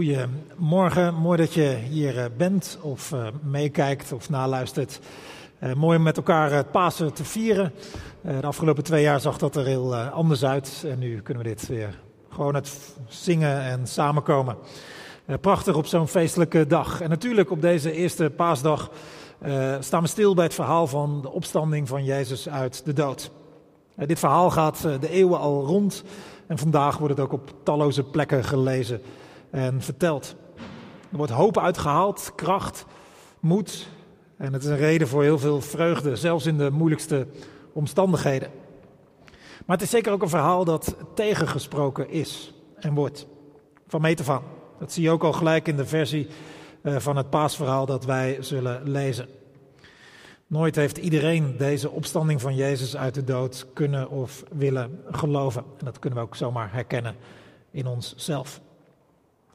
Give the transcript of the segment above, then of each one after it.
Goedemorgen, mooi dat je hier eh, bent of uh, meekijkt of naluistert. Uh, mooi om met elkaar het Pasen te vieren. De afgelopen twee jaar zag dat er heel anders uit en nu kunnen we dit weer gewoon het zingen en samenkomen. prachtig op zo'n feestelijke dag. En natuurlijk op deze eerste paasdag staan we stil bij het verhaal van de opstanding van Jezus uit de dood. dit verhaal gaat de eeuwen al rond en vandaag wordt het ook op talloze plekken gelezen en vertelt. Er wordt hoop uitgehaald, kracht, moed. En het is een reden voor heel veel vreugde, zelfs in de moeilijkste omstandigheden. Maar het is zeker ook een verhaal dat tegengesproken is en wordt. Van meet af aan. Dat zie je ook al gelijk in de versie eh, van het paasverhaal dat wij zullen lezen. Nooit heeft iedereen deze opstanding van Jezus uit de dood kunnen of willen geloven. En dat kunnen we ook zomaar herkennen in onszelf.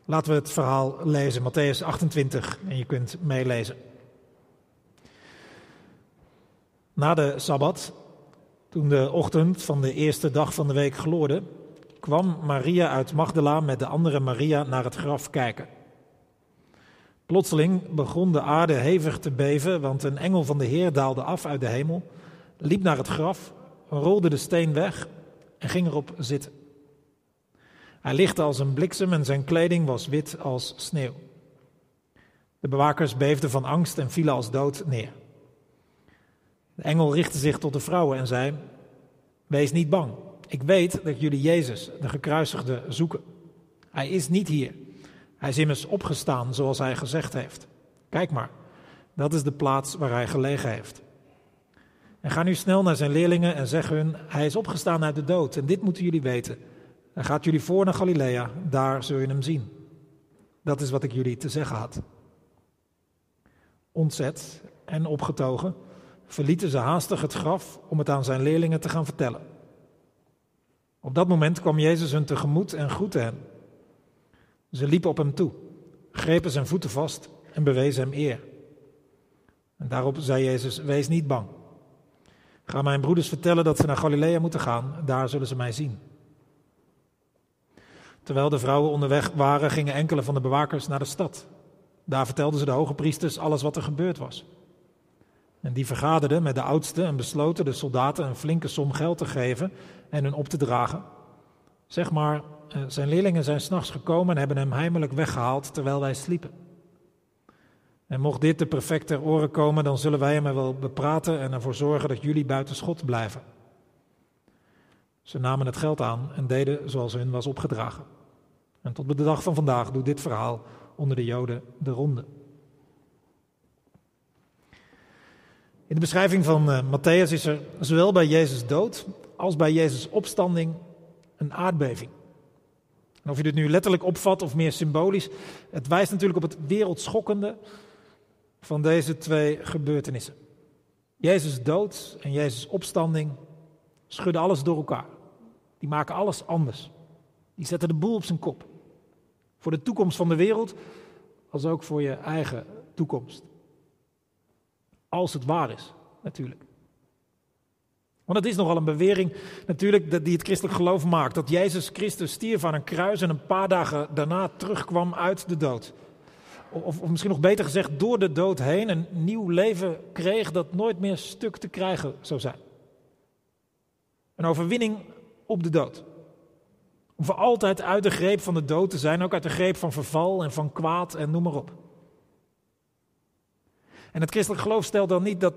Laten we het verhaal lezen, Matthäus 28, en je kunt meelezen. Na de sabbat, toen de ochtend van de eerste dag van de week gloorde, kwam Maria uit Magdala met de andere Maria naar het graf kijken. Plotseling begon de aarde hevig te beven, want een engel van de Heer daalde af uit de hemel, liep naar het graf, rolde de steen weg en ging erop zitten. Hij lichtte als een bliksem en zijn kleding was wit als sneeuw. De bewakers beefden van angst en vielen als dood neer. De engel richtte zich tot de vrouwen en zei: Wees niet bang. Ik weet dat jullie Jezus, de gekruisigde, zoeken. Hij is niet hier. Hij is immers opgestaan zoals hij gezegd heeft. Kijk maar, dat is de plaats waar hij gelegen heeft. En ga nu snel naar zijn leerlingen en zeg hun: Hij is opgestaan uit de dood. En dit moeten jullie weten. Hij gaat jullie voor naar Galilea, daar zul je hem zien. Dat is wat ik jullie te zeggen had. Ontzet en opgetogen verlieten ze haastig het graf om het aan zijn leerlingen te gaan vertellen. Op dat moment kwam Jezus hun tegemoet en groette hen. Ze liepen op hem toe, grepen zijn voeten vast en bewezen hem eer. En daarop zei Jezus: Wees niet bang. Ga mijn broeders vertellen dat ze naar Galilea moeten gaan, daar zullen ze mij zien. Terwijl de vrouwen onderweg waren, gingen enkele van de bewakers naar de stad. Daar vertelden ze de hoge priesters alles wat er gebeurd was. En die vergaderden met de oudsten en besloten de soldaten een flinke som geld te geven en hun op te dragen. Zeg maar, eh, zijn leerlingen zijn s'nachts gekomen en hebben hem heimelijk weggehaald terwijl wij sliepen. En mocht dit de perfect ter oren komen, dan zullen wij hem wel bepraten en ervoor zorgen dat jullie buiten schot blijven. Ze namen het geld aan en deden zoals hun was opgedragen. En tot de dag van vandaag doet dit verhaal onder de Joden de ronde. In de beschrijving van uh, Matthäus is er zowel bij Jezus dood als bij Jezus opstanding een aardbeving. En of je dit nu letterlijk opvat of meer symbolisch, het wijst natuurlijk op het wereldschokkende van deze twee gebeurtenissen. Jezus dood en Jezus opstanding schudden alles door elkaar. Die maken alles anders. Die zetten de boel op zijn kop. Voor de toekomst van de wereld, als ook voor je eigen toekomst. Als het waar is, natuurlijk. Want het is nogal een bewering natuurlijk die het christelijk geloof maakt. Dat Jezus Christus stierf aan een kruis en een paar dagen daarna terugkwam uit de dood. Of, of, misschien nog beter gezegd, door de dood heen een nieuw leven kreeg dat nooit meer stuk te krijgen zou zijn. Een overwinning op de dood. Om voor altijd uit de greep van de dood te zijn, ook uit de greep van verval en van kwaad en noem maar op. En het christelijk geloof stelt dan niet dat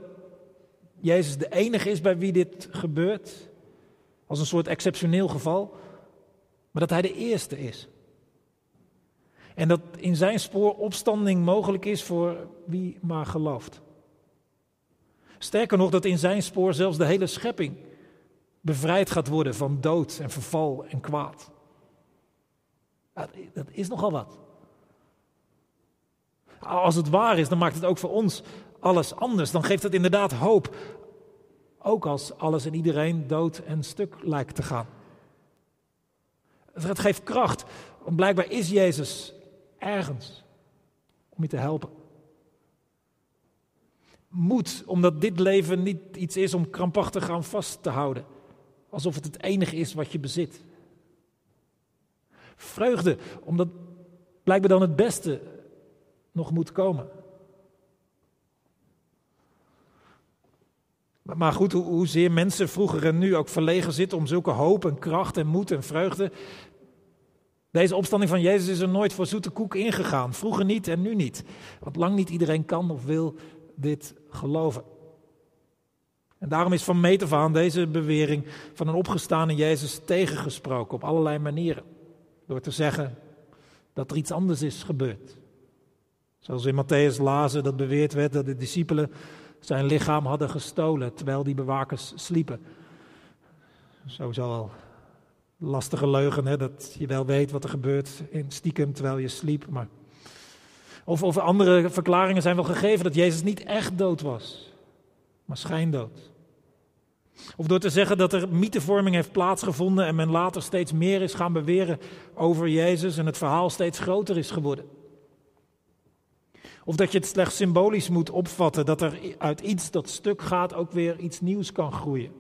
Jezus de enige is bij wie dit gebeurt, als een soort exceptioneel geval, maar dat Hij de eerste is. En dat in zijn spoor opstanding mogelijk is voor wie maar gelooft. Sterker nog, dat in zijn spoor zelfs de hele schepping bevrijd gaat worden van dood en verval en kwaad. Dat is nogal wat. Als het waar is, dan maakt het ook voor ons alles anders. Dan geeft het inderdaad hoop. Ook als alles en iedereen dood en stuk lijkt te gaan. Het geeft kracht. Want blijkbaar is Jezus ergens om je te helpen. Moed, omdat dit leven niet iets is om krampachtig aan vast te houden. Alsof het het enige is wat je bezit. Vreugde, omdat blijkbaar dan het beste nog moet komen. Maar goed, hoezeer mensen vroeger en nu ook verlegen zitten om zulke hoop en kracht en moed en vreugde. Deze opstanding van Jezus is er nooit voor zoete koek ingegaan. Vroeger niet en nu niet. Want lang niet iedereen kan of wil dit geloven. En daarom is van meet af aan deze bewering van een opgestane Jezus tegengesproken op allerlei manieren. Door te zeggen dat er iets anders is gebeurd. Zoals in Matthäus lazen dat beweerd werd dat de discipelen zijn lichaam hadden gestolen terwijl die bewakers sliepen. Sowieso al lastige leugen, hè, dat je wel weet wat er gebeurt in stiekem terwijl je sliep. Maar... Of, of andere verklaringen zijn wel gegeven dat Jezus niet echt dood was, maar schijndood. Of door te zeggen dat er mythevorming heeft plaatsgevonden en men later steeds meer is gaan beweren over Jezus en het verhaal steeds groter is geworden. Of dat je het slechts symbolisch moet opvatten, dat er uit iets dat stuk gaat ook weer iets nieuws kan groeien.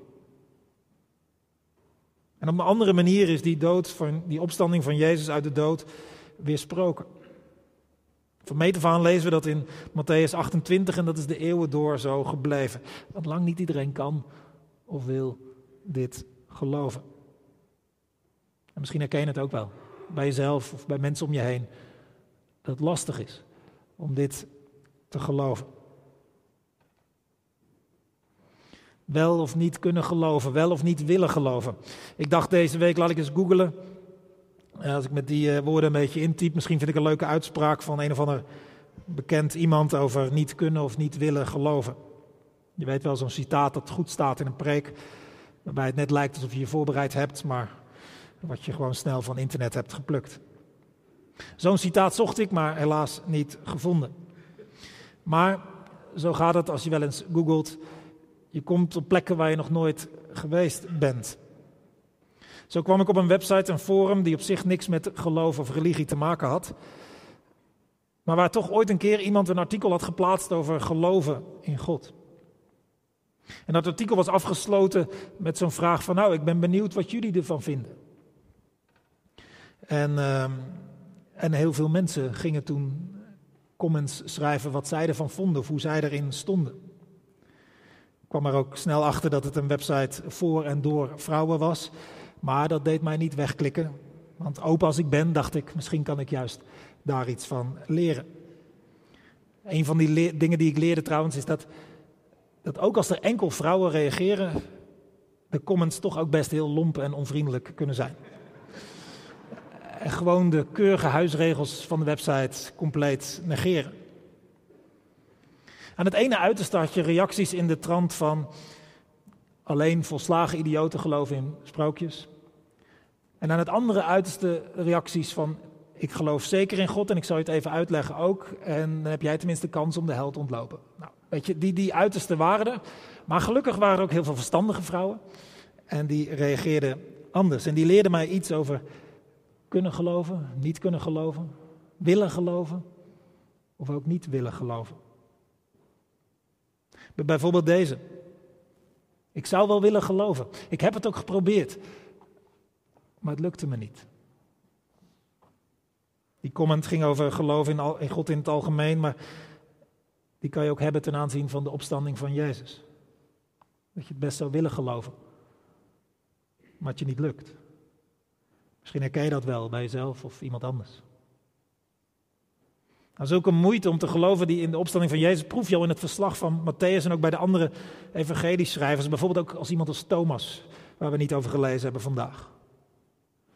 En op een andere manier is die, dood van, die opstanding van Jezus uit de dood weersproken. Van meet af lezen we dat in Matthäus 28 en dat is de eeuwen door zo gebleven. Want lang niet iedereen kan of wil dit geloven. En misschien herken je het ook wel, bij jezelf of bij mensen om je heen, dat het lastig is om dit te geloven. Wel of niet kunnen geloven, wel of niet willen geloven. Ik dacht deze week, laat ik eens googelen. Als ik met die eh, woorden een beetje intyp, misschien vind ik een leuke uitspraak van een of ander bekend iemand over niet kunnen of niet willen geloven. Je weet wel zo'n citaat dat goed staat in een preek, waarbij het net lijkt alsof je je voorbereid hebt, maar wat je gewoon snel van internet hebt geplukt. Zo'n citaat zocht ik, maar helaas niet gevonden. Maar zo gaat het als je wel eens googelt. Je komt op plekken waar je nog nooit geweest bent. Zo kwam ik op een website, een forum, die op zich niks met geloof of religie te maken had. Maar waar toch ooit een keer iemand een artikel had geplaatst over geloven in God. En dat artikel was afgesloten met zo'n vraag van, nou, ik ben benieuwd wat jullie ervan vinden. En uh, en heel veel mensen gingen toen comments schrijven wat zij ervan vonden of hoe zij erin stonden. Ik kwam er ook snel achter dat het een website voor en door vrouwen was. Maar dat deed mij niet wegklikken. Want open als ik ben, dacht ik, misschien kan ik juist daar iets van leren. Een van die dingen die ik leerde trouwens is dat, dat ook als er enkel vrouwen reageren, de comments toch ook best heel lomp en onvriendelijk kunnen zijn en gewoon de keurige huisregels van de website compleet negeren. Aan het ene uiterste had je reacties in de trant van alleen volslagen idioten geloven in sprookjes. En aan het andere uiterste reacties van ik geloof zeker in God en ik zal je het even uitleggen ook. En dan heb jij tenminste kans om de hel te ontlopen. Nou, weet je, die, die uiterste waren er. Maar gelukkig waren er ook heel veel verstandige vrouwen. En die reageerden anders. En die leerden mij iets over kunnen geloven, niet kunnen geloven, willen geloven of ook niet willen geloven. Bijvoorbeeld deze. Ik zou wel willen geloven. Ik heb het ook geprobeerd. Maar het lukte me niet. Die comment ging over geloof in, in God in het algemeen, maar die kan je ook hebben ten aanzien van de opstanding van Jezus. Dat je het best zou willen geloven, maar het je niet lukt. Misschien herken je dat wel bij jezelf of iemand anders. Nou, zulke moeite om te geloven die in de opstanding van Jezus proef je al in het verslag van Matthäus en ook bij de andere evangelieschrijvers. Bijvoorbeeld ook als iemand als Thomas, waar we niet over gelezen hebben vandaag.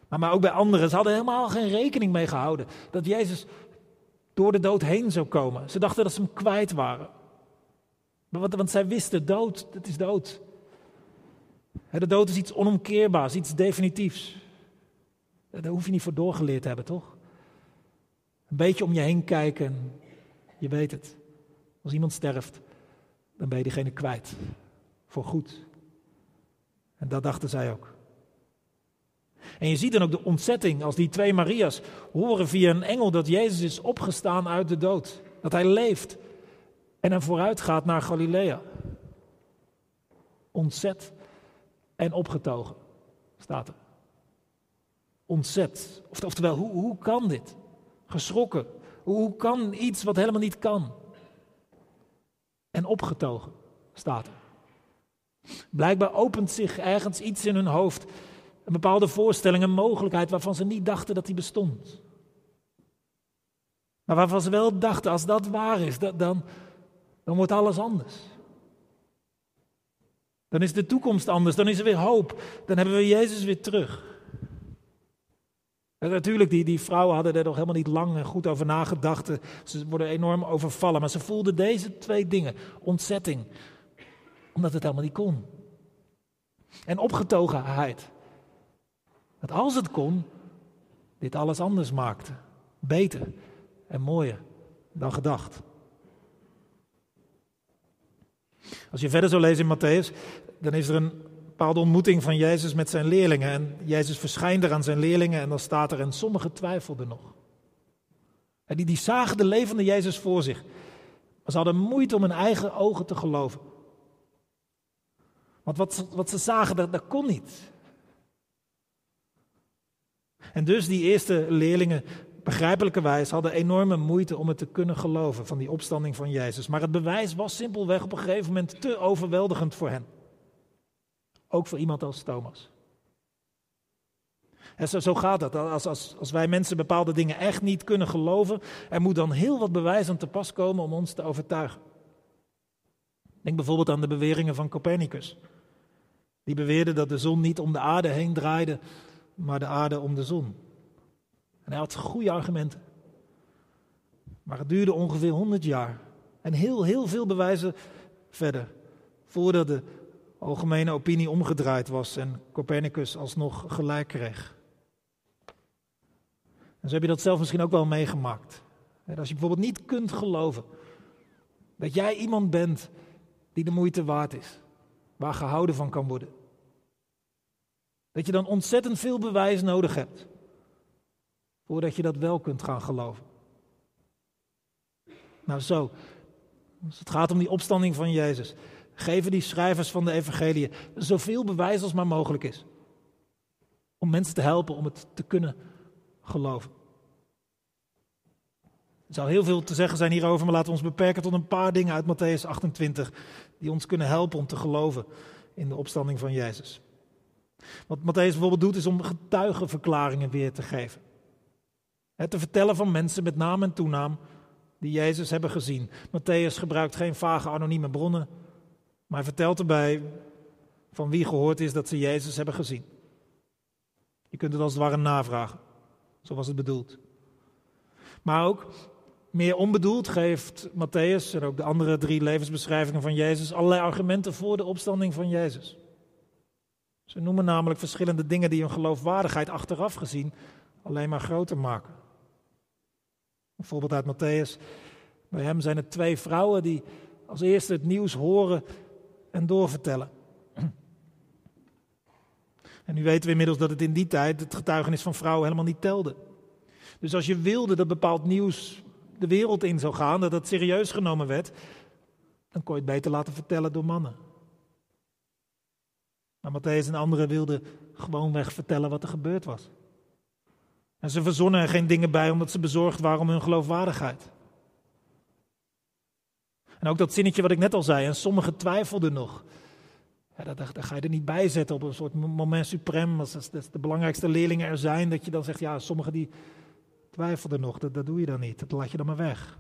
Maar, maar ook bij anderen. Ze hadden helemaal geen rekening mee gehouden dat Jezus door de dood heen zou komen. Ze dachten dat ze hem kwijt waren. Want, want zij wisten, dood, het is dood. De dood is iets onomkeerbaars, iets definitiefs. Daar hoef je niet voor doorgeleerd te hebben, toch? Een beetje om je heen kijken. Je weet het. Als iemand sterft, dan ben je diegene kwijt. Voor goed. En dat dachten zij ook. En je ziet dan ook de ontzetting als die twee Maria's horen via een engel dat Jezus is opgestaan uit de dood. Dat hij leeft. En dan vooruit gaat naar Galilea. Ontzet en opgetogen, staat er ontzet. Oftewel, hoe, hoe kan dit? Geschrokken. Hoe kan iets wat helemaal niet kan? En opgetogen, staat er. Blijkbaar opent zich ergens iets in hun hoofd. Een bepaalde voorstelling, een mogelijkheid waarvan ze niet dachten dat die bestond. Maar waarvan ze wel dachten, als dat waar is, dan, dan wordt alles anders. Dan is de toekomst anders, dan is er weer hoop, dan hebben we Jezus weer terug. Natuurlijk, die, die vrouwen hadden er nog helemaal niet lang en goed over nagedacht. Ze worden enorm overvallen, maar ze voelden deze twee dingen. Ontzetting, omdat het helemaal niet kon. En opgetogenheid. Dat als het kon, dit alles anders maakte. Beter en mooier dan gedacht. Als je verder zo leest in Matthäus, dan is er een bepaalde ontmoeting van Jezus met zijn leerlingen. En Jezus verschijnt er aan zijn leerlingen en dan staat er, en sommigen twijfelden nog. En die, die zagen de levende Jezus voor zich. Maar ze hadden moeite om hun eigen ogen te geloven. Want wat, wat ze zagen, dat, dat kon niet. En dus die eerste leerlingen, begrijpelijkerwijs, hadden enorme moeite om het te kunnen geloven van die opstanding van Jezus. Maar het bewijs was simpelweg op een gegeven moment te overweldigend voor hen. Ook voor iemand als Thomas. En zo, zo gaat dat. Als, als, als wij mensen bepaalde dingen echt niet kunnen geloven, er moet dan heel wat bewijs aan te pas komen om ons te overtuigen. Denk bijvoorbeeld aan de beweringen van Copernicus. Die beweerde dat de zon niet om de aarde heen draaide, maar de aarde om de zon. En hij had goede argumenten. Maar het duurde ongeveer 100 jaar. En heel, heel veel bewijzen verder. Voordat de algemene opinie omgedraaid was en Copernicus alsnog gelijk kreeg. En zo heb je dat zelf misschien ook wel meegemaakt. Als je bijvoorbeeld niet kunt geloven dat jij iemand bent die de moeite waard is, waar gehouden van kan worden. Dat je dan ontzettend veel bewijs nodig hebt voordat je dat wel kunt gaan geloven. Nou zo, als het gaat om die opstanding van Jezus, geven die schrijvers van de evangelie zoveel bewijs als maar mogelijk is. Om mensen te helpen om het te kunnen geloven. Er zou heel veel te zeggen zijn hierover, maar laten we ons beperken tot een paar dingen uit Matthäus 28 die ons kunnen helpen om te geloven in de opstanding van Jezus. Wat Matthäus bijvoorbeeld doet is om getuigenverklaringen weer te geven. Te vertellen van mensen met naam en toenaam die Jezus hebben gezien. Matthäus gebruikt geen vage anonieme bronnen, maar vertelt erbij van wie gehoord is dat ze Jezus hebben gezien. Je kunt het als het ware navragen. Zo was het bedoeld. Maar ook meer onbedoeld geeft Matthäus en ook de andere drie levensbeschrijvingen van Jezus allerlei argumenten voor de opstanding van Jezus. Ze noemen namelijk verschillende dingen die hun geloofwaardigheid achteraf gezien alleen maar groter maken. Een voorbeeld uit Matthäus. Bij hem zijn het twee vrouwen die als eerste het nieuws horen en doorvertellen. En nu weten we inmiddels dat het in die tijd het getuigenis van vrouwen helemaal niet telde. Dus als je wilde dat bepaald nieuws de wereld in zou gaan, dat het serieus genomen werd, dan kon je het beter laten vertellen door mannen. Maar Matthäus en anderen wilden gewoonweg vertellen wat er gebeurd was. En ze verzonnen er geen dingen bij omdat ze bezorgd waren om hun geloofwaardigheid. En ook dat zinnetje wat ik net al zei, en sommigen twijfelden nog. Ja, dat, ga je er niet bij zetten op een soort moment suprem, als, als de belangrijkste leerlingen er zijn, dat je dan zegt, ja, sommigen die twijfelden nog, dat, dat doe je dan niet, dat laat je dan maar weg.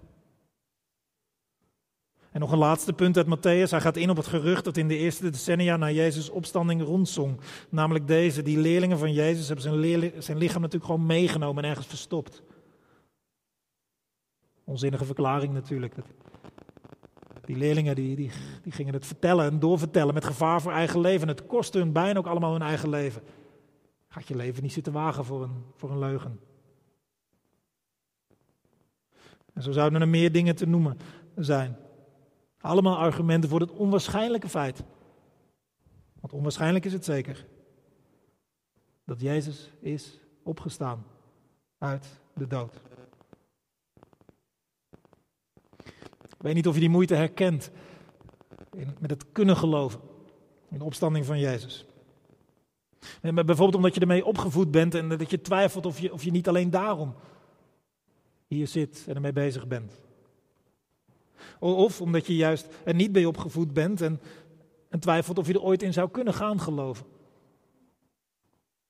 En nog een laatste punt uit Matthäus. Hij gaat in op het gerucht dat in de eerste decennia na Jezus' opstanding rondzong. Namelijk deze, die leerlingen van Jezus hebben zijn, zijn lichaam natuurlijk gewoon meegenomen en ergens verstopt. Onzinnige verklaring natuurlijk. Die leerlingen die, die, die gingen het vertellen en doorvertellen met gevaar voor eigen leven. Het kostte hun bijna ook allemaal hun eigen leven. Gaat je leven niet zitten wagen voor een, voor een leugen. En zo zouden er meer dingen te noemen zijn. Allemaal argumenten voor het onwaarschijnlijke feit. Want onwaarschijnlijk is het zeker. Dat Jezus is opgestaan uit de dood. Ik weet niet of je die moeite herkent met het kunnen geloven in de opstanding van Jezus. bijvoorbeeld omdat je ermee opgevoed bent en dat je twijfelt of je, of je niet alleen daarom hier zit en ermee bezig bent. Of omdat je juist er niet bij opgevoed bent en, en twijfelt of je er ooit in zou kunnen gaan geloven.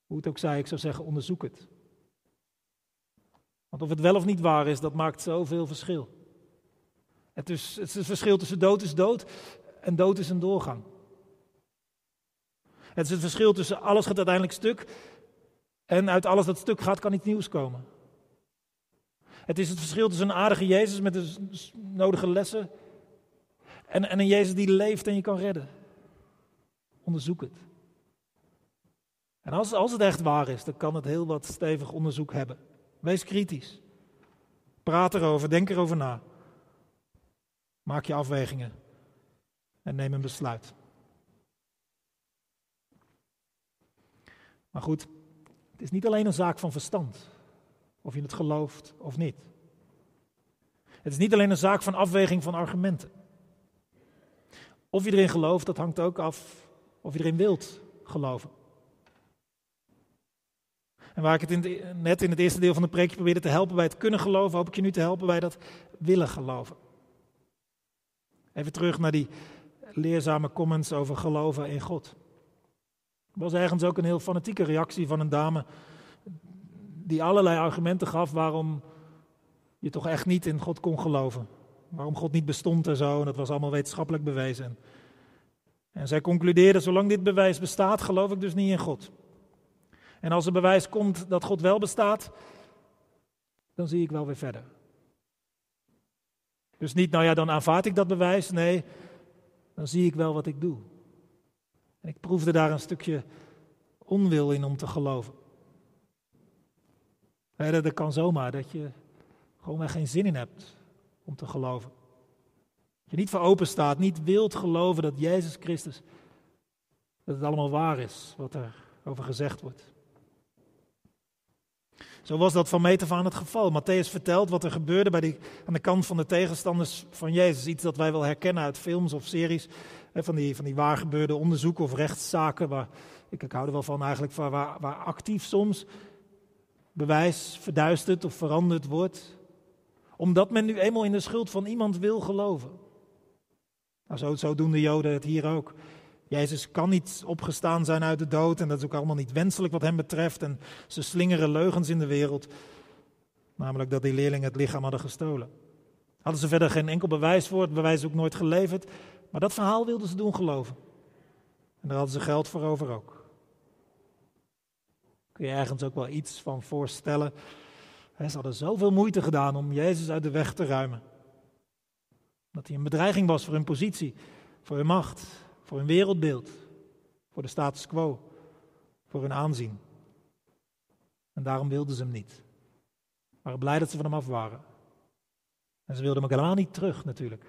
Hoe het ook zij, ik zou zeggen, onderzoek het. Want of het wel of niet waar is, dat maakt zoveel verschil. Het is, het verschil tussen dood is dood en dood is een doorgang. Het is het verschil tussen alles gaat uiteindelijk stuk en uit alles dat stuk gaat kan iets nieuws komen. Het is het verschil tussen een aardige Jezus met de nodige lessen en, en een Jezus die leeft en je kan redden. Onderzoek het. En als, als het echt waar is, dan kan het heel wat stevig onderzoek hebben. Wees kritisch. Praat erover, denk erover na. Maak je afwegingen en neem een besluit. Maar goed, het is niet alleen een zaak van verstand, of je het gelooft of niet. Het is niet alleen een zaak van afweging van argumenten. Of je erin gelooft, dat hangt ook af of je erin wilt geloven. En waar ik het net in het eerste deel van de preekje probeerde te helpen bij het kunnen geloven, hoop ik je nu te helpen bij dat willen geloven. Even terug naar die leerzame comments over geloven in God. Er was ergens ook een heel fanatieke reactie van een dame die allerlei argumenten gaf waarom je toch echt niet in God kon geloven. Waarom God niet bestond en zo, en dat was allemaal wetenschappelijk bewezen. En zij concludeerde, zolang dit bewijs bestaat, geloof ik dus niet in God. En als er bewijs komt dat God wel bestaat, dan zie ik wel weer verder. Dus niet, nou ja, dan aanvaard ik dat bewijs. Nee, dan zie ik wel wat ik doe. En ik proefde daar een stukje onwil in om te geloven. dat kan zomaar dat je gewoon geen zin in hebt om te geloven. Dat je niet voor open staat, niet wilt geloven dat Jezus Christus, dat het allemaal waar is wat er over gezegd wordt. Zo was dat van meet af aan het geval. Matthäus vertelt wat er gebeurde bij aan de kant van de tegenstanders van Jezus. Iets dat wij wel herkennen uit films of series. Van, die, van die waar gebeurde onderzoeken of rechtszaken. Waar, ik, ik hou er wel van eigenlijk, waar, waar, actief soms bewijs verduisterd of veranderd wordt. Omdat men nu eenmaal in de schuld van iemand wil geloven. Nou, zo doen de Joden het hier ook. Jezus kan niet opgestaan zijn uit de dood en dat is ook allemaal niet wenselijk wat hem betreft. En ze slingeren leugens in de wereld, namelijk dat die leerlingen het lichaam hadden gestolen. Hadden ze verder geen enkel bewijs voor, het bewijs ook nooit geleverd, maar dat verhaal wilden ze doen geloven. En daar hadden ze geld voor over ook. Kun je ergens ook wel iets van voorstellen. Ze hadden zoveel moeite gedaan om Jezus uit de weg te ruimen. Dat hij een bedreiging was voor hun positie, voor hun macht, voor hun wereldbeeld, voor de status quo, voor hun aanzien. En daarom wilden ze hem niet. Maar blij dat ze van hem af waren. En ze wilden hem helemaal niet terug natuurlijk.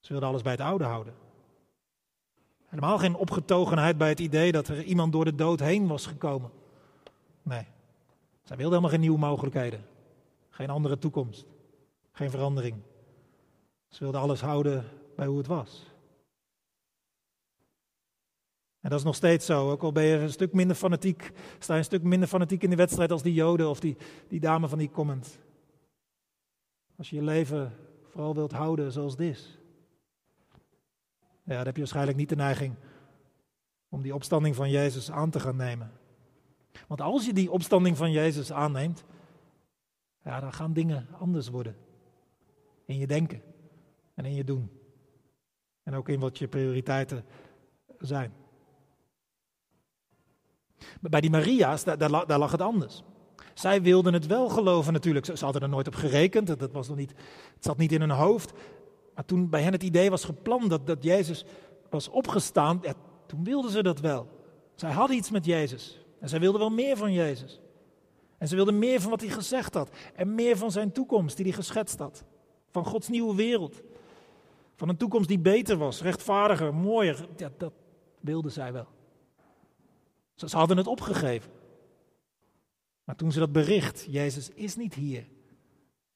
Ze wilden alles bij het oude houden. Helemaal geen opgetogenheid bij het idee dat er iemand door de dood heen was gekomen. Nee, zij wilden helemaal geen nieuwe mogelijkheden. Geen andere toekomst. Geen verandering. Ze wilden alles houden bij hoe het was. En dat is nog steeds zo. Ook al ben je een stuk minder fanatiek, sta je een stuk minder fanatiek in de wedstrijd als die Joden of die, die dame van die comment. Als je je leven vooral wilt houden zoals dit. Ja, dan heb je waarschijnlijk niet de neiging om die opstanding van Jezus aan te gaan nemen. Want als je die opstanding van Jezus aanneemt, ja, dan gaan dingen anders worden. In je denken en in je doen. En ook in wat je prioriteiten zijn. Bij die Maria's, daar, daar, lag het anders. Zij wilden het wel geloven natuurlijk. Ze, hadden er nooit op gerekend. Dat was nog niet, het zat niet in hun hoofd. Maar toen bij hen het idee was gepland dat, dat Jezus was opgestaan, toen wilden ze dat wel. Zij hadden iets met Jezus. En zij wilden wel meer van Jezus. En ze wilden meer van wat hij gezegd had. En meer van zijn toekomst die hij geschetst had. Van Gods nieuwe wereld. Van een toekomst die beter was, rechtvaardiger, mooier. Dat wilden zij wel. Ze hadden het opgegeven. Maar toen ze dat bericht, Jezus is niet hier.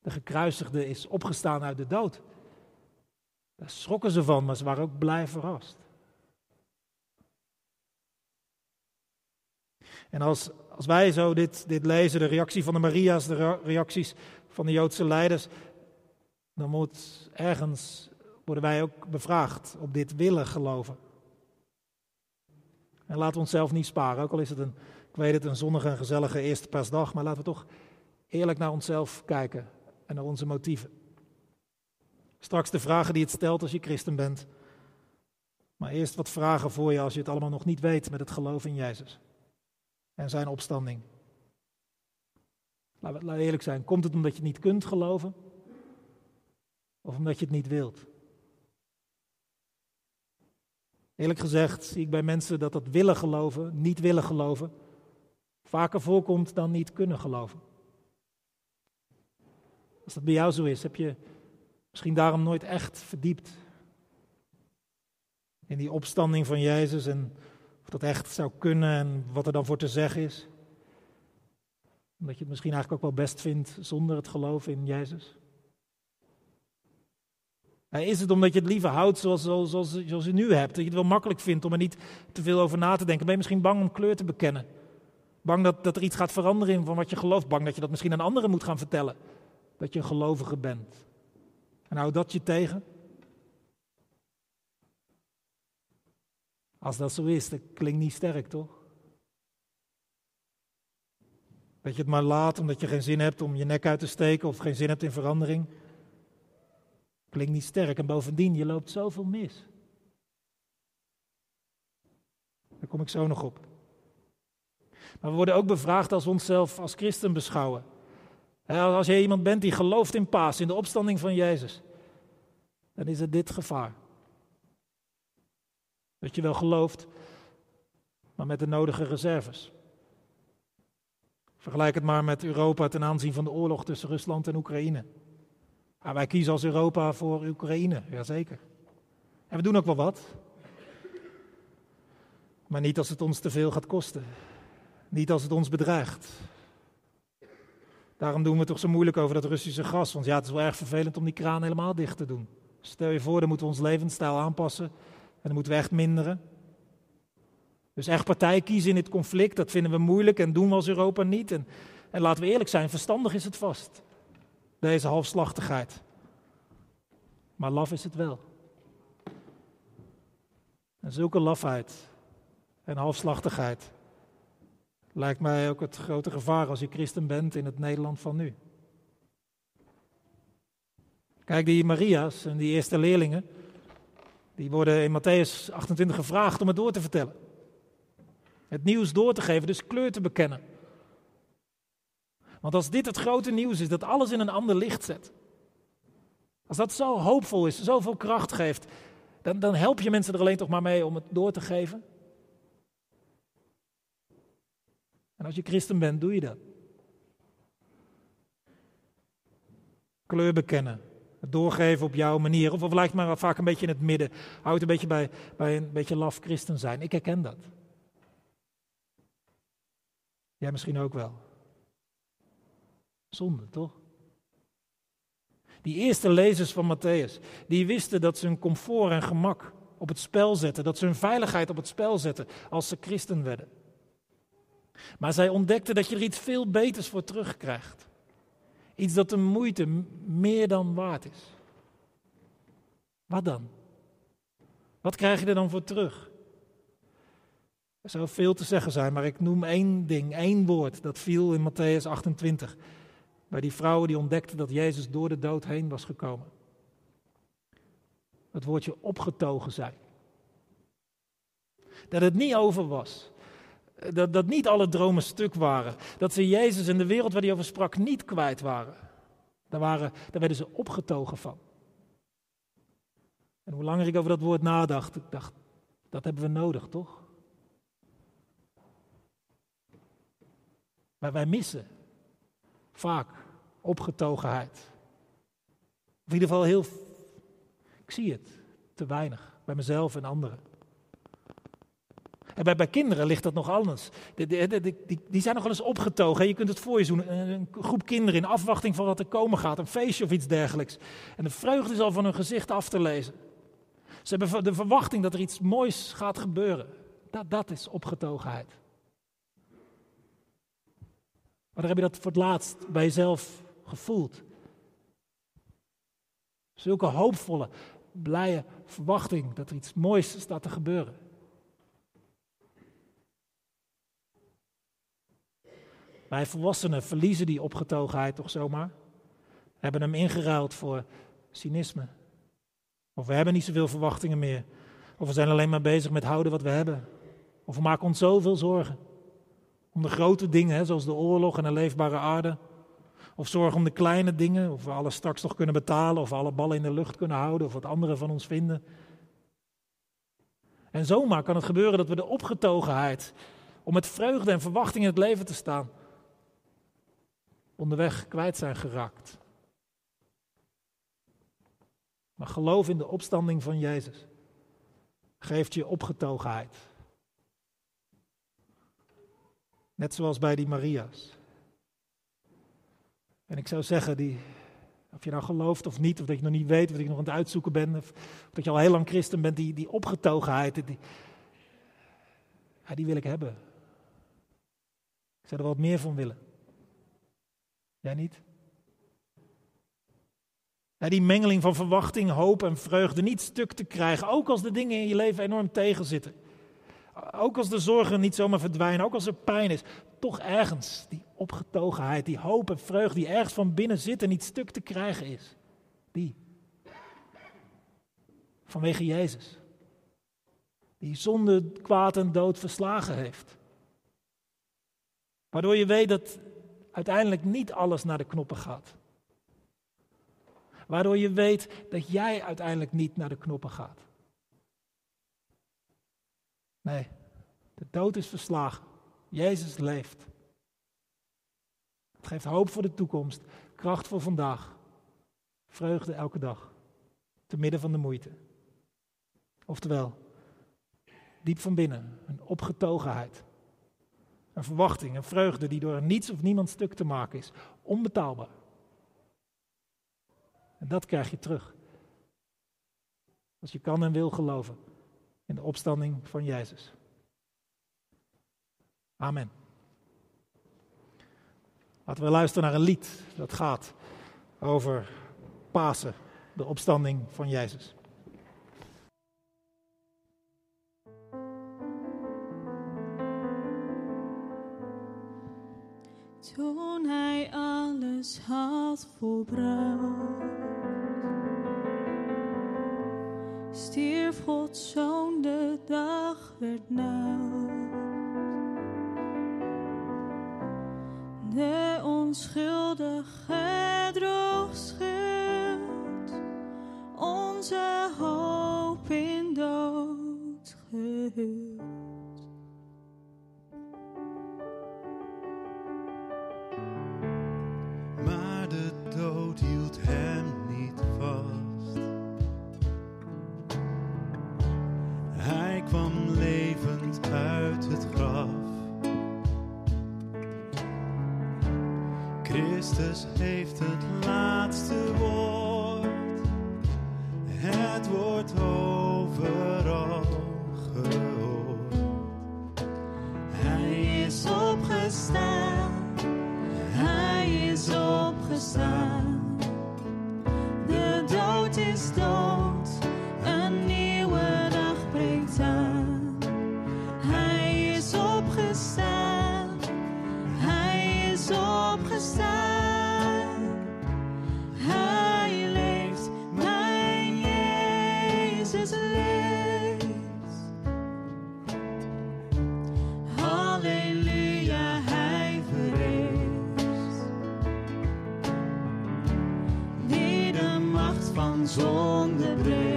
De gekruisigde is opgestaan uit de dood. Daar schrokken ze van, maar ze waren ook blij verrast. En als, als wij zo dit, dit lezen, de reactie van de Maria's, de reacties van de Joodse leiders, dan moet ergens worden wij ook bevraagd op dit willen geloven. En laten we onszelf niet sparen, ook al is het een, ik weet het, een zonnige en gezellige eerste paasdag, maar laten we toch eerlijk naar onszelf kijken en naar onze motieven. Straks de vragen die het stelt als je christen bent. Maar eerst wat vragen voor je als je het allemaal nog niet weet met het geloof in Jezus en zijn opstanding. Laten we eerlijk zijn, komt het omdat je niet kunt geloven? Of omdat je het niet wilt? Eerlijk gezegd zie ik bij mensen dat dat willen geloven, niet willen geloven, vaker voorkomt dan niet kunnen geloven. Als dat bij jou zo is, heb je misschien daarom nooit echt verdiept in die opstanding van Jezus en of dat echt zou kunnen en wat er dan voor te zeggen is. Omdat je het misschien eigenlijk ook wel best vindt zonder het geloof in Jezus. Is het omdat je het liever houdt zoals, zoals, zoals, je nu hebt? Dat je het wel makkelijk vindt om er niet te veel over na te denken? Ben je misschien bang om kleur te bekennen? Bang dat, dat er iets gaat veranderen in van wat je gelooft? Bang dat je dat misschien aan anderen moet gaan vertellen? Dat je een gelovige bent? En hou dat je tegen? Als dat zo is, dat klinkt niet sterk, toch? Dat je het maar laat omdat je geen zin hebt om je nek uit te steken of geen zin hebt in verandering. Klinkt niet sterk en bovendien, je loopt zoveel mis. Daar kom ik zo nog op. Maar we worden ook bevraagd als we onszelf als christen beschouwen. Als je iemand bent die gelooft in Paas, in de opstanding van Jezus, dan is het dit gevaar. Dat je wel gelooft, maar met de nodige reserves. Vergelijk het maar met Europa ten aanzien van de oorlog tussen Rusland en Oekraïne. Ah, wij kiezen als Europa voor Oekraïne, jazeker. En we doen ook wel wat. Maar niet als het ons te veel gaat kosten. Niet als het ons bedreigt. Daarom doen we toch zo moeilijk over dat Russische gas. Want ja, het is wel erg vervelend om die kraan helemaal dicht te doen. Stel je voor, dan moeten we ons levensstijl aanpassen. En dan moeten we echt minderen. Dus echt partij kiezen in dit conflict, dat vinden we moeilijk en doen we als Europa niet. En, en laten we eerlijk zijn, verstandig is het vast deze halfslachtigheid. Maar laf is het wel. En zulke lafheid en halfslachtigheid lijkt mij ook het grote gevaar als je christen bent in het Nederland van nu. Kijk, die Maria's en die eerste leerlingen, die worden in Matthäus 28 gevraagd om het door te vertellen. Het nieuws door te geven, dus kleur te bekennen. Want als dit het grote nieuws is, dat alles in een ander licht zet. Als dat zo hoopvol is, zoveel kracht geeft, dan, dan help je mensen er alleen toch maar mee om het door te geven. En als je christen bent, doe je dat. Kleur bekennen. Het doorgeven op jouw manier. Of, of lijkt maar vaak een beetje in het midden. Houd een beetje bij, bij een beetje laf christen zijn. Ik herken dat. Jij misschien ook wel. Zonde, toch? Die eerste lezers van Matthäus, die wisten dat ze hun comfort en gemak op het spel zetten, dat ze hun veiligheid op het spel zetten als ze christen werden. Maar zij ontdekten dat je er iets veel beters voor terugkrijgt. Iets dat de moeite meer dan waard is. Wat dan? Wat krijg je er dan voor terug? Er zou veel te zeggen zijn, maar ik noem één ding, één woord dat viel in Matthäus 28. Bij die vrouwen die ontdekten dat Jezus door de dood heen was gekomen. Het woordje opgetogen zijn. Dat het niet over was. Dat, dat niet alle dromen stuk waren. Dat ze Jezus en de wereld waar hij over sprak niet kwijt waren. Daar, waren, daar werden ze opgetogen van. En hoe langer ik over dat woord nadacht, ik dacht, dat hebben we nodig, toch? Maar wij missen vaak opgetogenheid. In ieder geval heel, ik zie het, te weinig bij mezelf en anderen. En bij, kinderen ligt dat nog anders. Die, die, die, zijn nog wel eens opgetogen. Je kunt het voor je doen. Een groep kinderen in afwachting van wat er komen gaat. Een feestje of iets dergelijks. En de vreugde is al van hun gezicht af te lezen. Ze hebben de verwachting dat er iets moois gaat gebeuren. Dat, dat is opgetogenheid. Maar dan heb je dat voor het laatst bij jezelf gevoeld. Zulke hoopvolle, blije verwachting dat er iets moois staat te gebeuren. Wij volwassenen verliezen die opgetogenheid toch zomaar. Hebben hem ingeruild voor cynisme. Of we hebben niet zoveel verwachtingen meer. Of we zijn alleen maar bezig met houden wat we hebben. Of we maken ons zoveel zorgen. Om de grote dingen, zoals de oorlog en een leefbare aarde. Of zorgen om de kleine dingen, of we alles straks nog kunnen betalen, of alle ballen in de lucht kunnen houden, of wat anderen van ons vinden. En zomaar kan het gebeuren dat we de opgetogenheid om met vreugde en verwachting in het leven te staan, onderweg kwijt zijn geraakt. Maar geloof in de opstanding van Jezus geeft je opgetogenheid. Net zoals bij die Maria's. En ik zou zeggen, die, of je nou gelooft of niet, of dat je nog niet weet, of dat je nog aan het uitzoeken bent, of, dat je al heel lang christen bent, die, die opgetogenheid, die, ja, die wil ik hebben. Ik zou er wat meer van willen. Jij niet? Die mengeling van verwachting, hoop en vreugde niet stuk te krijgen, ook als de dingen in je leven enorm tegenzitten. Ook als de zorgen niet zomaar verdwijnen, ook als er pijn is, toch ergens die opgetogenheid, die hoop en vreugde die ergens van binnen zit en niet stuk te krijgen is. Die. Vanwege Jezus. Die zonde, kwaad en dood verslagen heeft. Waardoor je weet dat uiteindelijk niet alles naar de knoppen gaat. Waardoor je weet dat jij uiteindelijk niet naar de knoppen gaat. Nee, de dood is verslagen. Jezus leeft. Het geeft hoop voor de toekomst, kracht voor vandaag, vreugde elke dag, te midden van de moeite. Oftewel, diep van binnen, een opgetogenheid, een verwachting, een vreugde die door niets of niemand stuk te maken is, onbetaalbaar. En dat krijg je terug. Als je kan en wil geloven in de opstanding van Jezus. Amen. Laten we luisteren naar een lied dat gaat over Pasen, de opstanding van Jezus. Toen hij alles had volbracht, stierf Gods zoon, macht van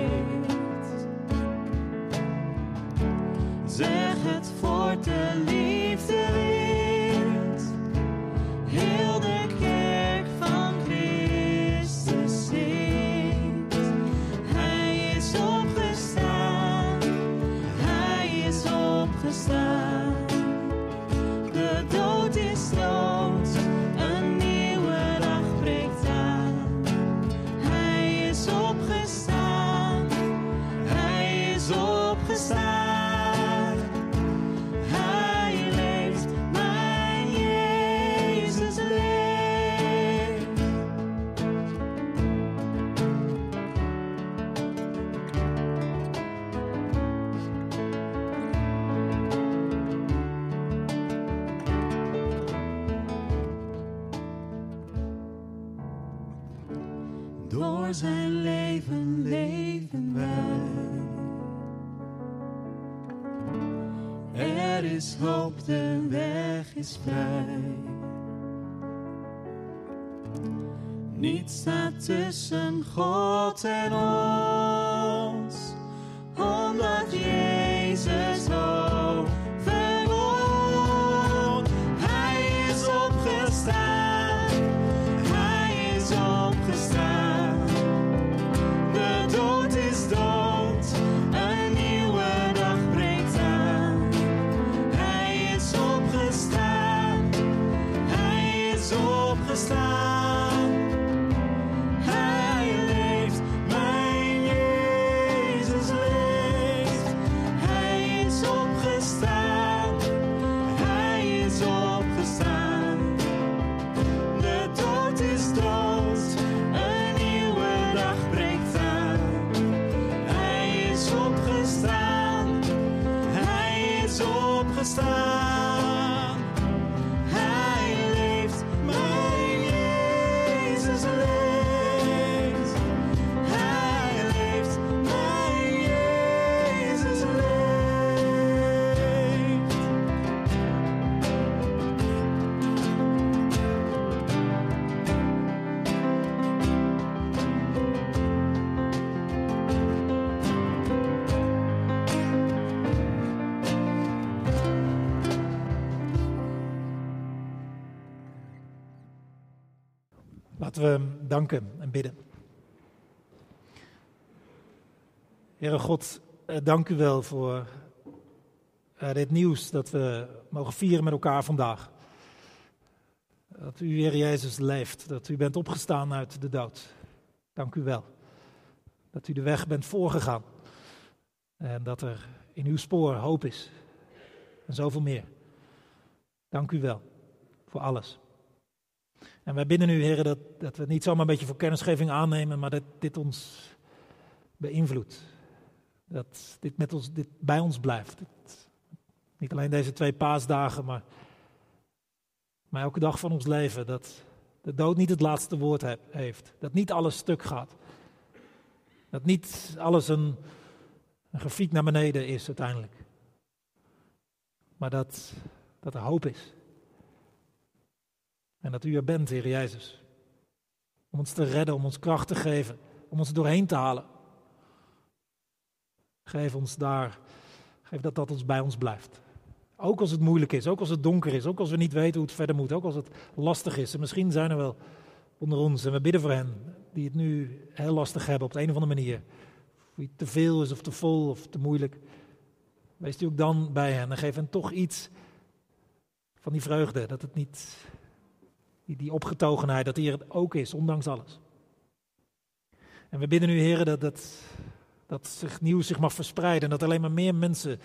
de weg is vrij. Niets staat tussen God en ons, We danken en bidden. Heere God, eh, dank u wel voor eh, dit nieuws dat we mogen vieren met elkaar vandaag. Dat u, Heer Jezus, leeft, dat u bent opgestaan uit de dood. Dank u wel. Dat u de weg bent voorgegaan. En dat er in uw spoor hoop is. En zoveel meer. Dank u wel voor alles. En wij bidden u, heren, dat, dat we het niet zomaar een beetje voor kennisgeving aannemen, maar dat dit ons beïnvloedt. Dat dit, met ons, dit bij ons blijft. Niet alleen deze twee paasdagen, maar, maar elke dag van ons leven. Dat de dood niet het laatste woord he- heeft. Dat niet alles stuk gaat. Dat niet alles een, een grafiek naar beneden is uiteindelijk. Maar dat, dat er hoop is. En dat u er bent, Heer Jezus. Om ons te redden, om ons kracht te geven, om ons doorheen te halen. Geef ons daar, geef dat dat ons bij ons blijft. Ook als het moeilijk is, ook als het donker is, ook als we niet weten hoe het verder moet, ook als het lastig is. En misschien zijn er wel onder ons, en we bidden voor hen, die het nu heel lastig hebben op de een of andere manier. Of te veel is of te vol of te moeilijk. Wees u ook dan bij hen en geef hen toch iets van die vreugde, dat het niet die, opgetogenheid, dat die er ook is, ondanks alles. En we bidden u, heren, dat, dat, dat zich nieuws zich mag verspreiden. En dat alleen maar meer mensen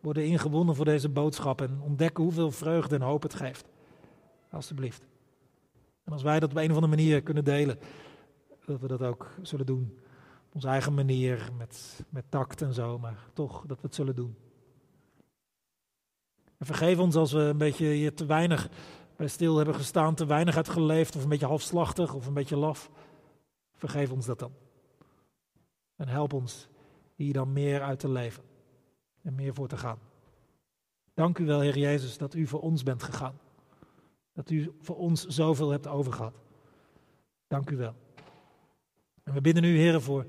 worden ingewonnen voor deze boodschap. En ontdekken hoeveel vreugde en hoop het geeft. Alsjeblieft. En als wij dat op een of andere manier kunnen delen, dat we dat ook zullen doen. Op onze eigen manier, met, met tact en zo, maar toch dat we het zullen doen. En vergeef ons als we een beetje hier te weinig bij stil hebben gestaan, te weinig uit geleefd, of een beetje halfslachtig, of een beetje laf. Vergeef ons dat dan. En help ons hier dan meer uit te leven en meer voor te gaan. Dank u wel, Heer Jezus, dat u voor ons bent gegaan. Dat u voor ons zoveel hebt overgehad. Dank u wel. En we bidden u, Heer, voor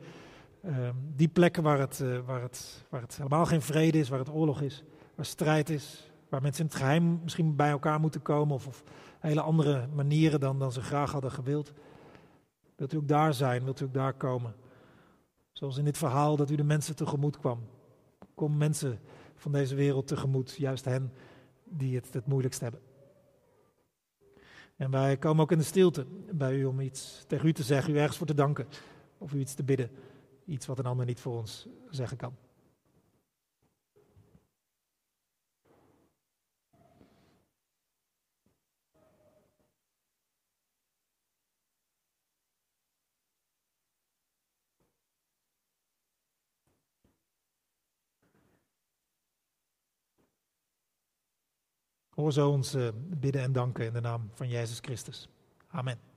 ehm, die plekken waar het, eh, waar, het, waar het helemaal geen vrede is, waar het oorlog is, waar strijd is, waar mensen in het geheim misschien bij elkaar moeten komen of, of hele andere manieren dan, dan ze graag hadden gewild. Wilt u ook daar zijn? Wilt u ook daar komen? Zoals in dit verhaal dat u de mensen tegemoet kwam. Kom mensen van deze wereld tegemoet, juist hen die het het moeilijkst hebben. En wij komen ook in de stilte bij u om iets tegen u te zeggen, u ergens voor te danken of u iets te bidden. Iets wat een ander niet voor ons zeggen kan. Hoor zo ons eh, bidden en danken in de naam van Jezus Christus. Amen.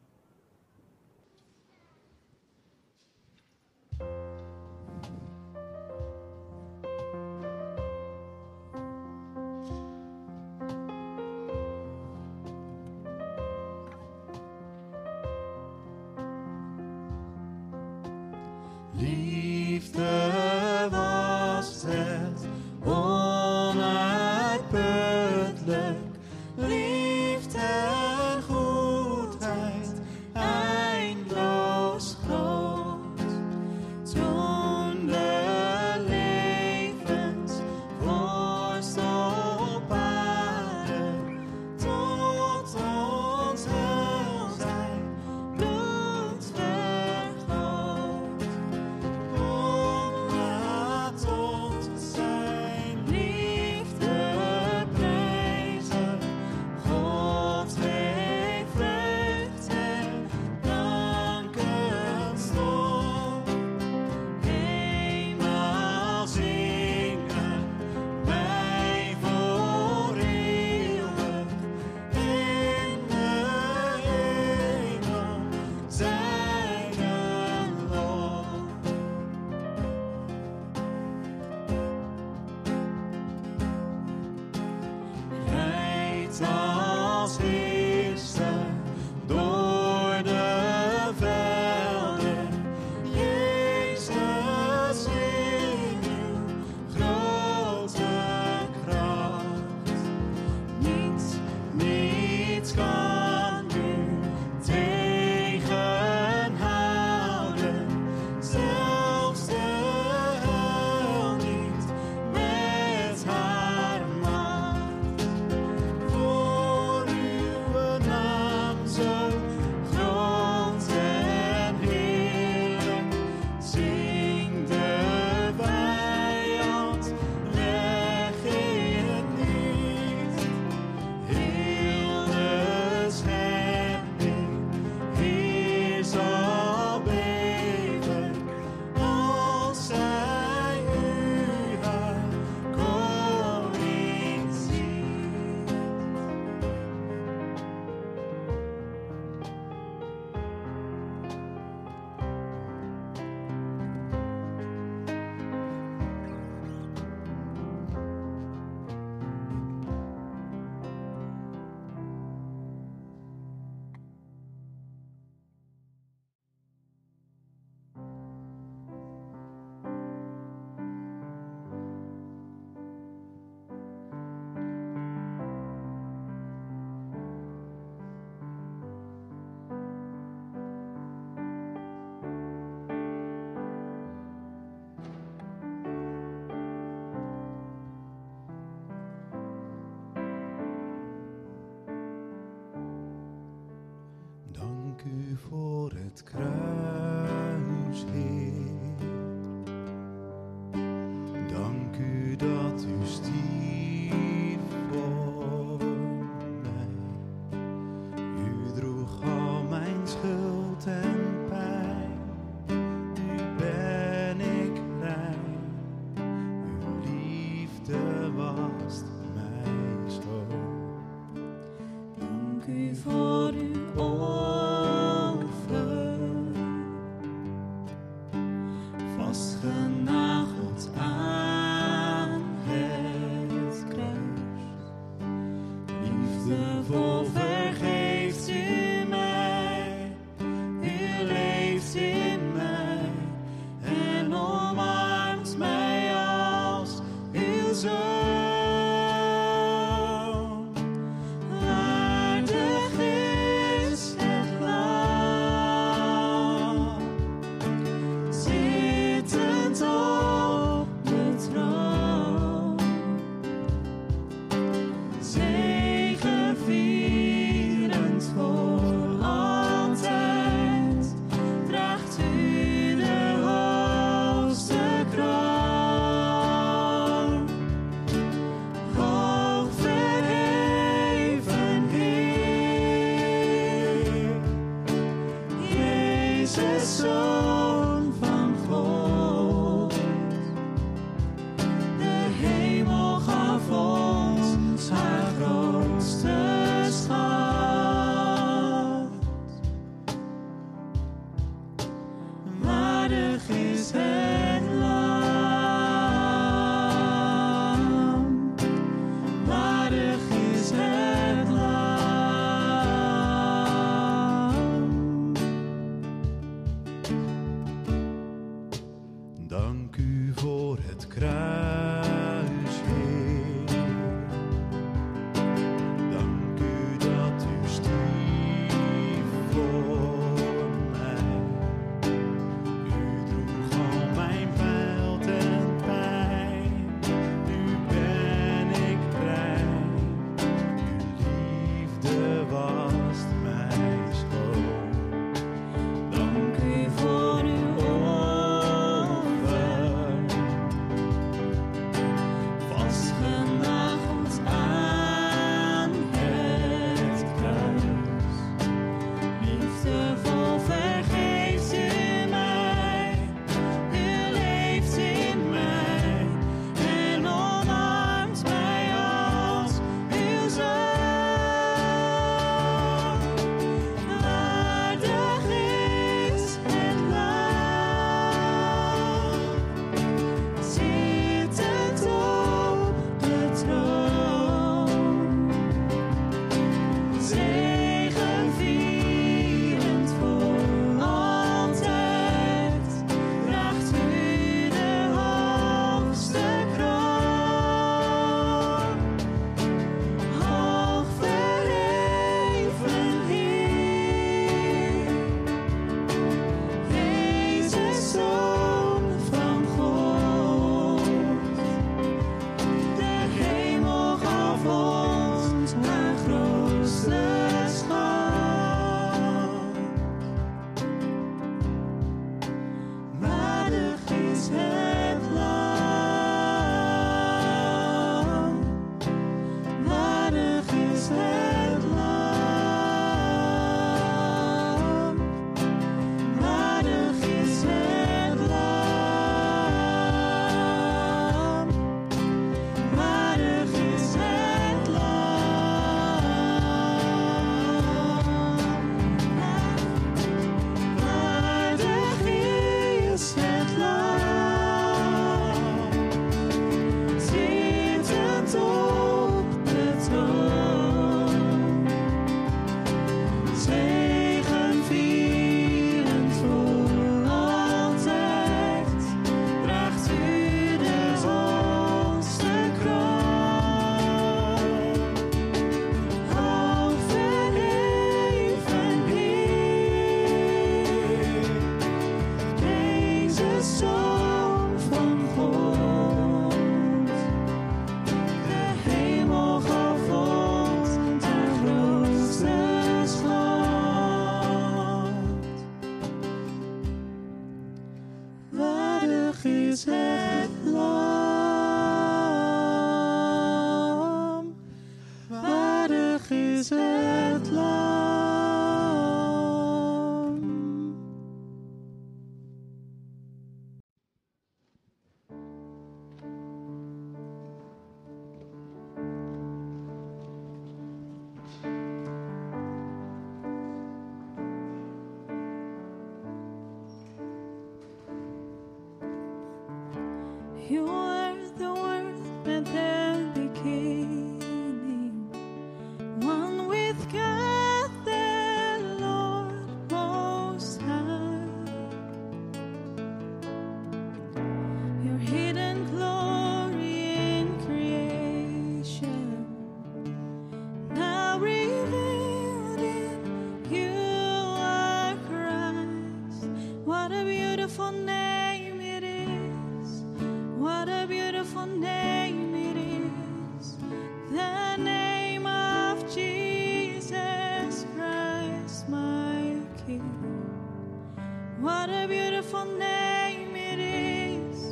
What a beautiful name it is.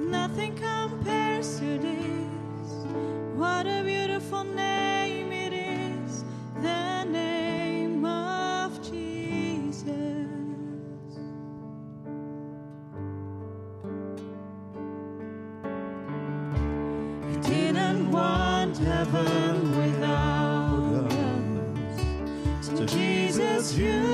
Nothing compares to this. What a beautiful name it is. The name of Jesus. You didn't want heaven without us. So Jesus, you.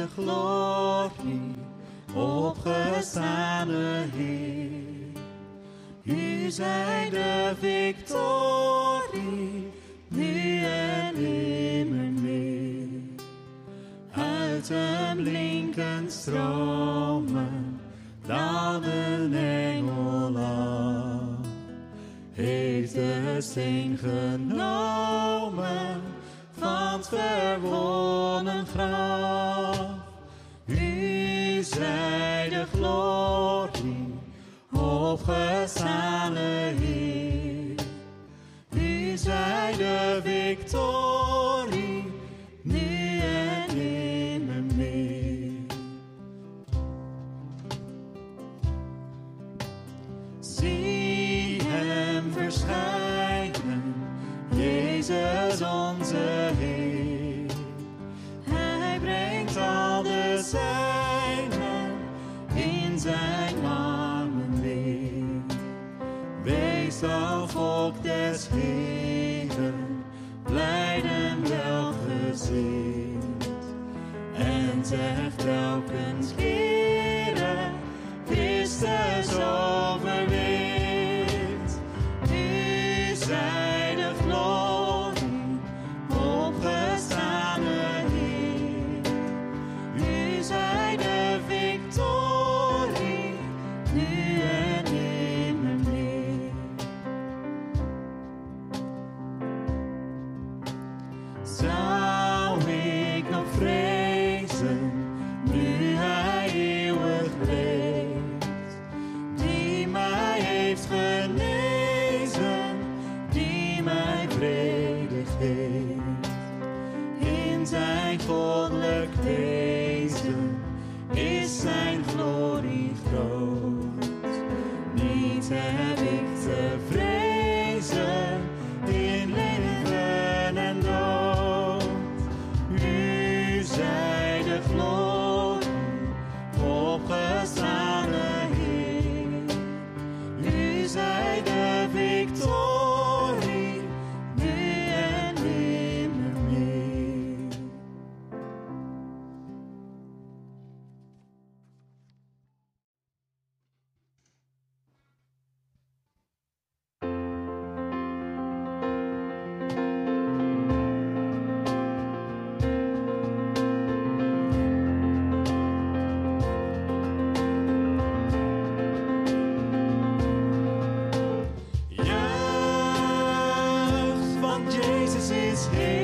de glorie, opgestane Heer. U zij de victorie, nu en immer meer. Uit een blinkend stromen, een engel af. Heeft de steen genomen, van het verwonnen Sorry, nu en nimmer. Zie hem verschijnen, Jezus onze Heer. Hij brengt al de zijnen in zijn namen weer. Wees al volk des Heer. zingt en zegt telkens keren, Christus op. his hand.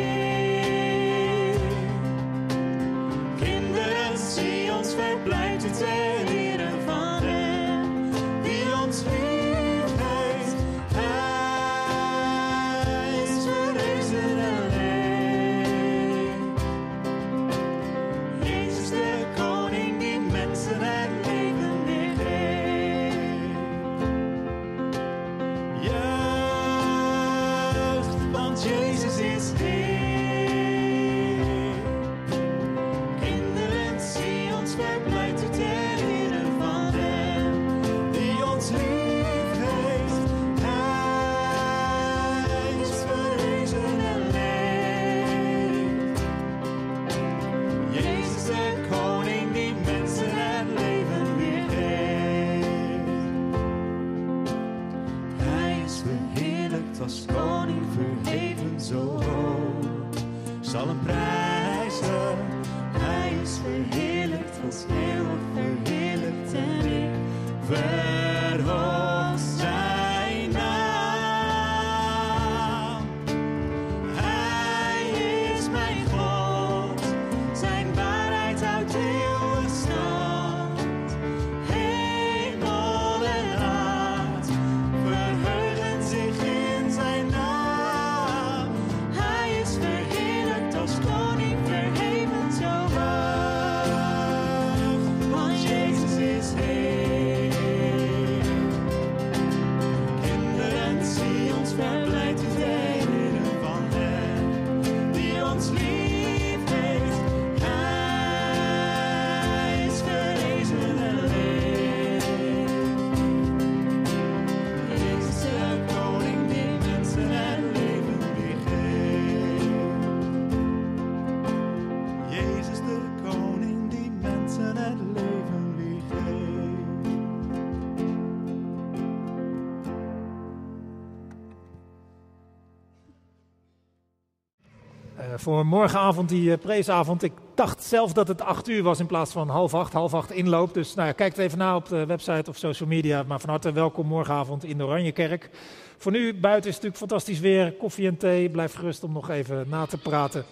Voor morgenavond, die uh, preesavond. Ik dacht zelf dat het acht uur was in plaats van half acht. Half acht inloop. Dus nou ja, kijk het even na op de website of social media. Maar van harte welkom morgenavond in de Oranjekerk. Voor nu, buiten is het natuurlijk fantastisch weer. Koffie en thee. Blijf gerust om nog even na te praten.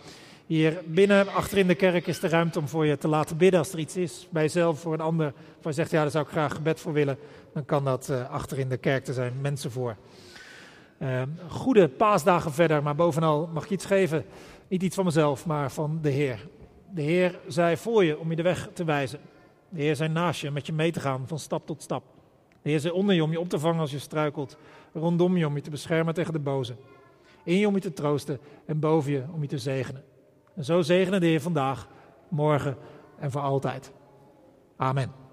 Hier binnen, achter in de kerk, is de ruimte om voor je te laten bidden als er iets is. Bij jezelf, voor een ander. Waar je zegt, ja, daar zou ik graag gebed voor willen. Dan kan dat uh, achter in de kerk. Er zijn mensen voor. Uh, goede paasdagen verder, maar bovenal mag je iets geven. Niet iets van mezelf, maar van de Heer. De Heer zei voor je om je de weg te wijzen. De Heer zei naast je met je mee te gaan van stap tot stap. De Heer zei onder je om je op te vangen als je struikelt. Rondom je om je te beschermen tegen de boze. In je om je te troosten en boven je om je te zegenen. En zo zegenen de Heer vandaag, morgen en voor altijd. Amen.